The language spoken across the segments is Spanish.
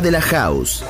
De la house.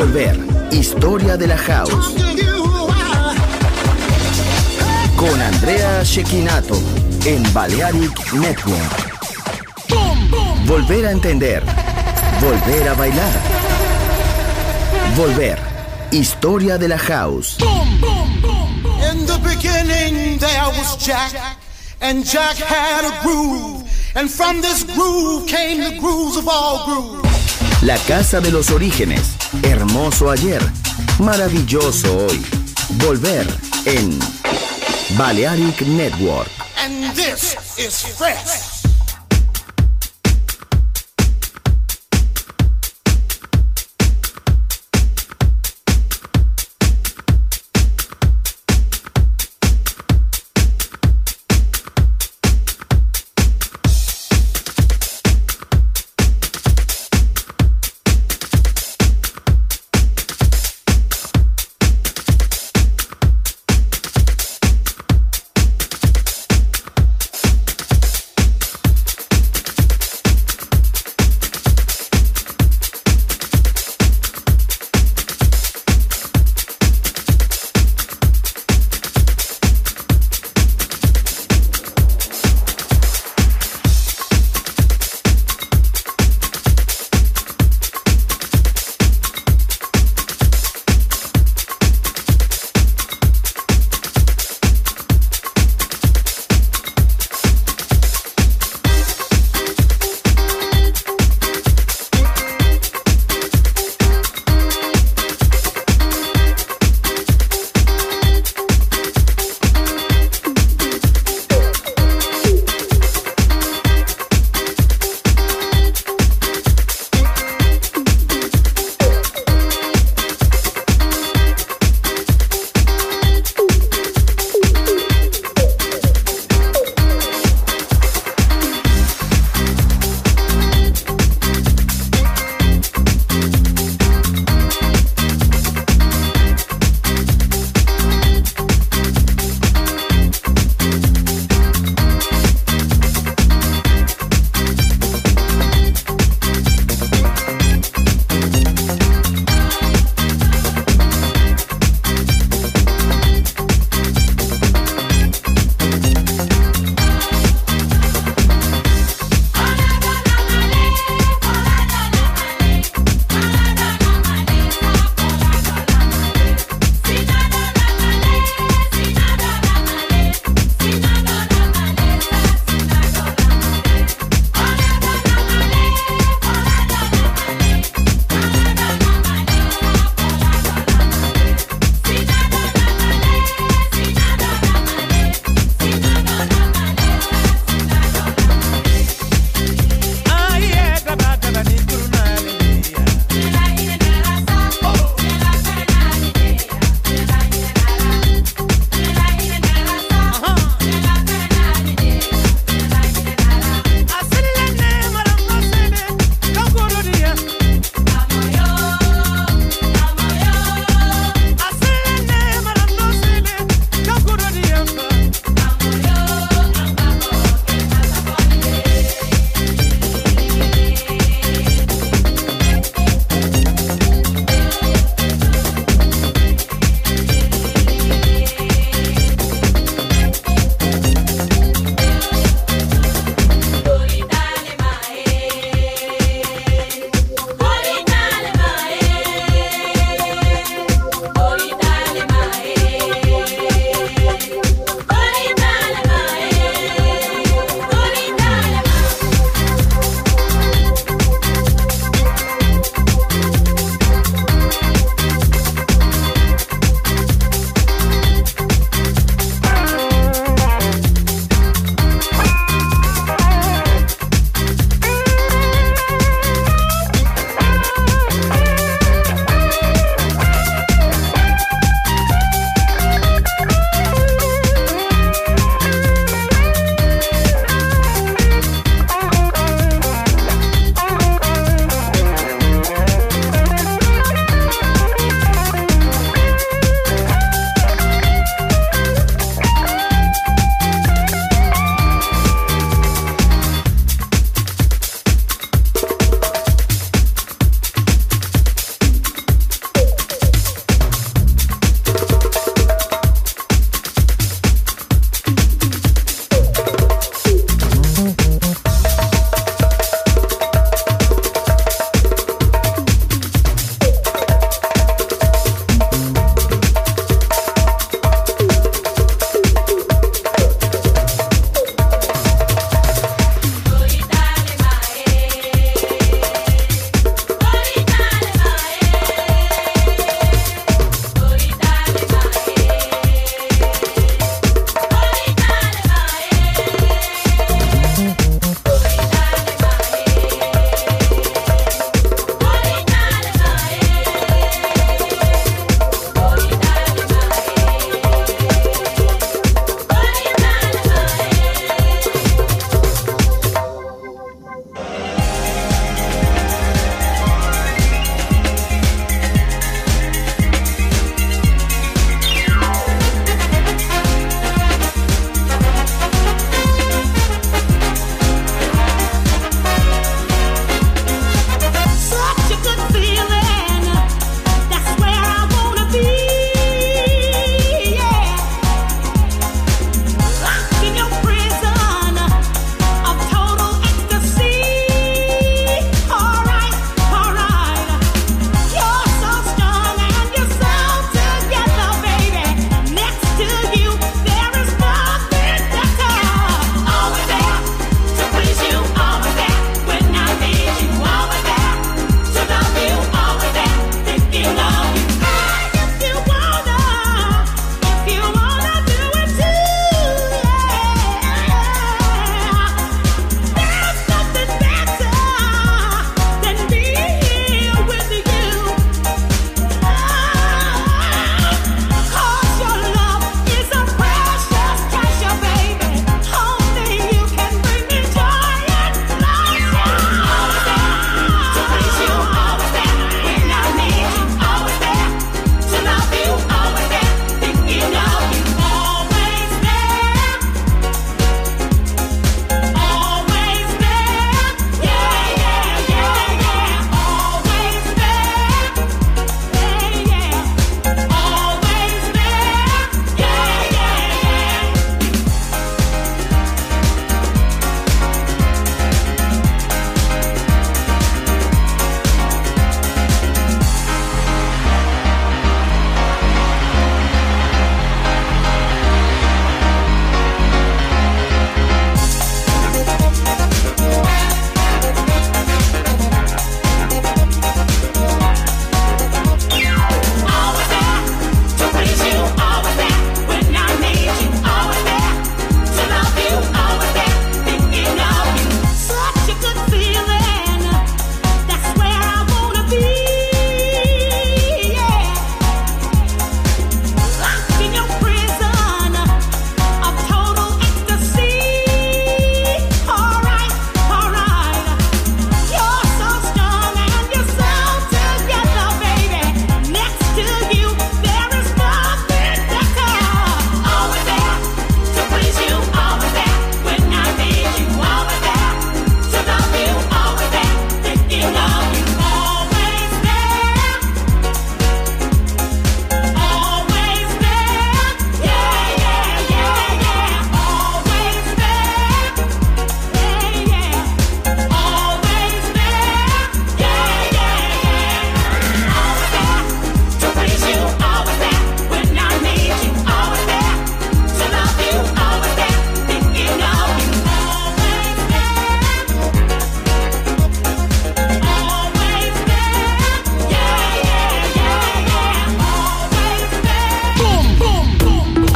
Volver. Historia de la house. Con Andrea Shekinato en Balearic Network. Volver a entender. Volver a bailar. Volver. Historia de la house. In the beginning there was Jack, and Jack had a groove, and from this groove came the grooves of all grooves. La casa de los orígenes. Hermoso ayer. Maravilloso hoy. Volver en Balearic Network. And this is fresh.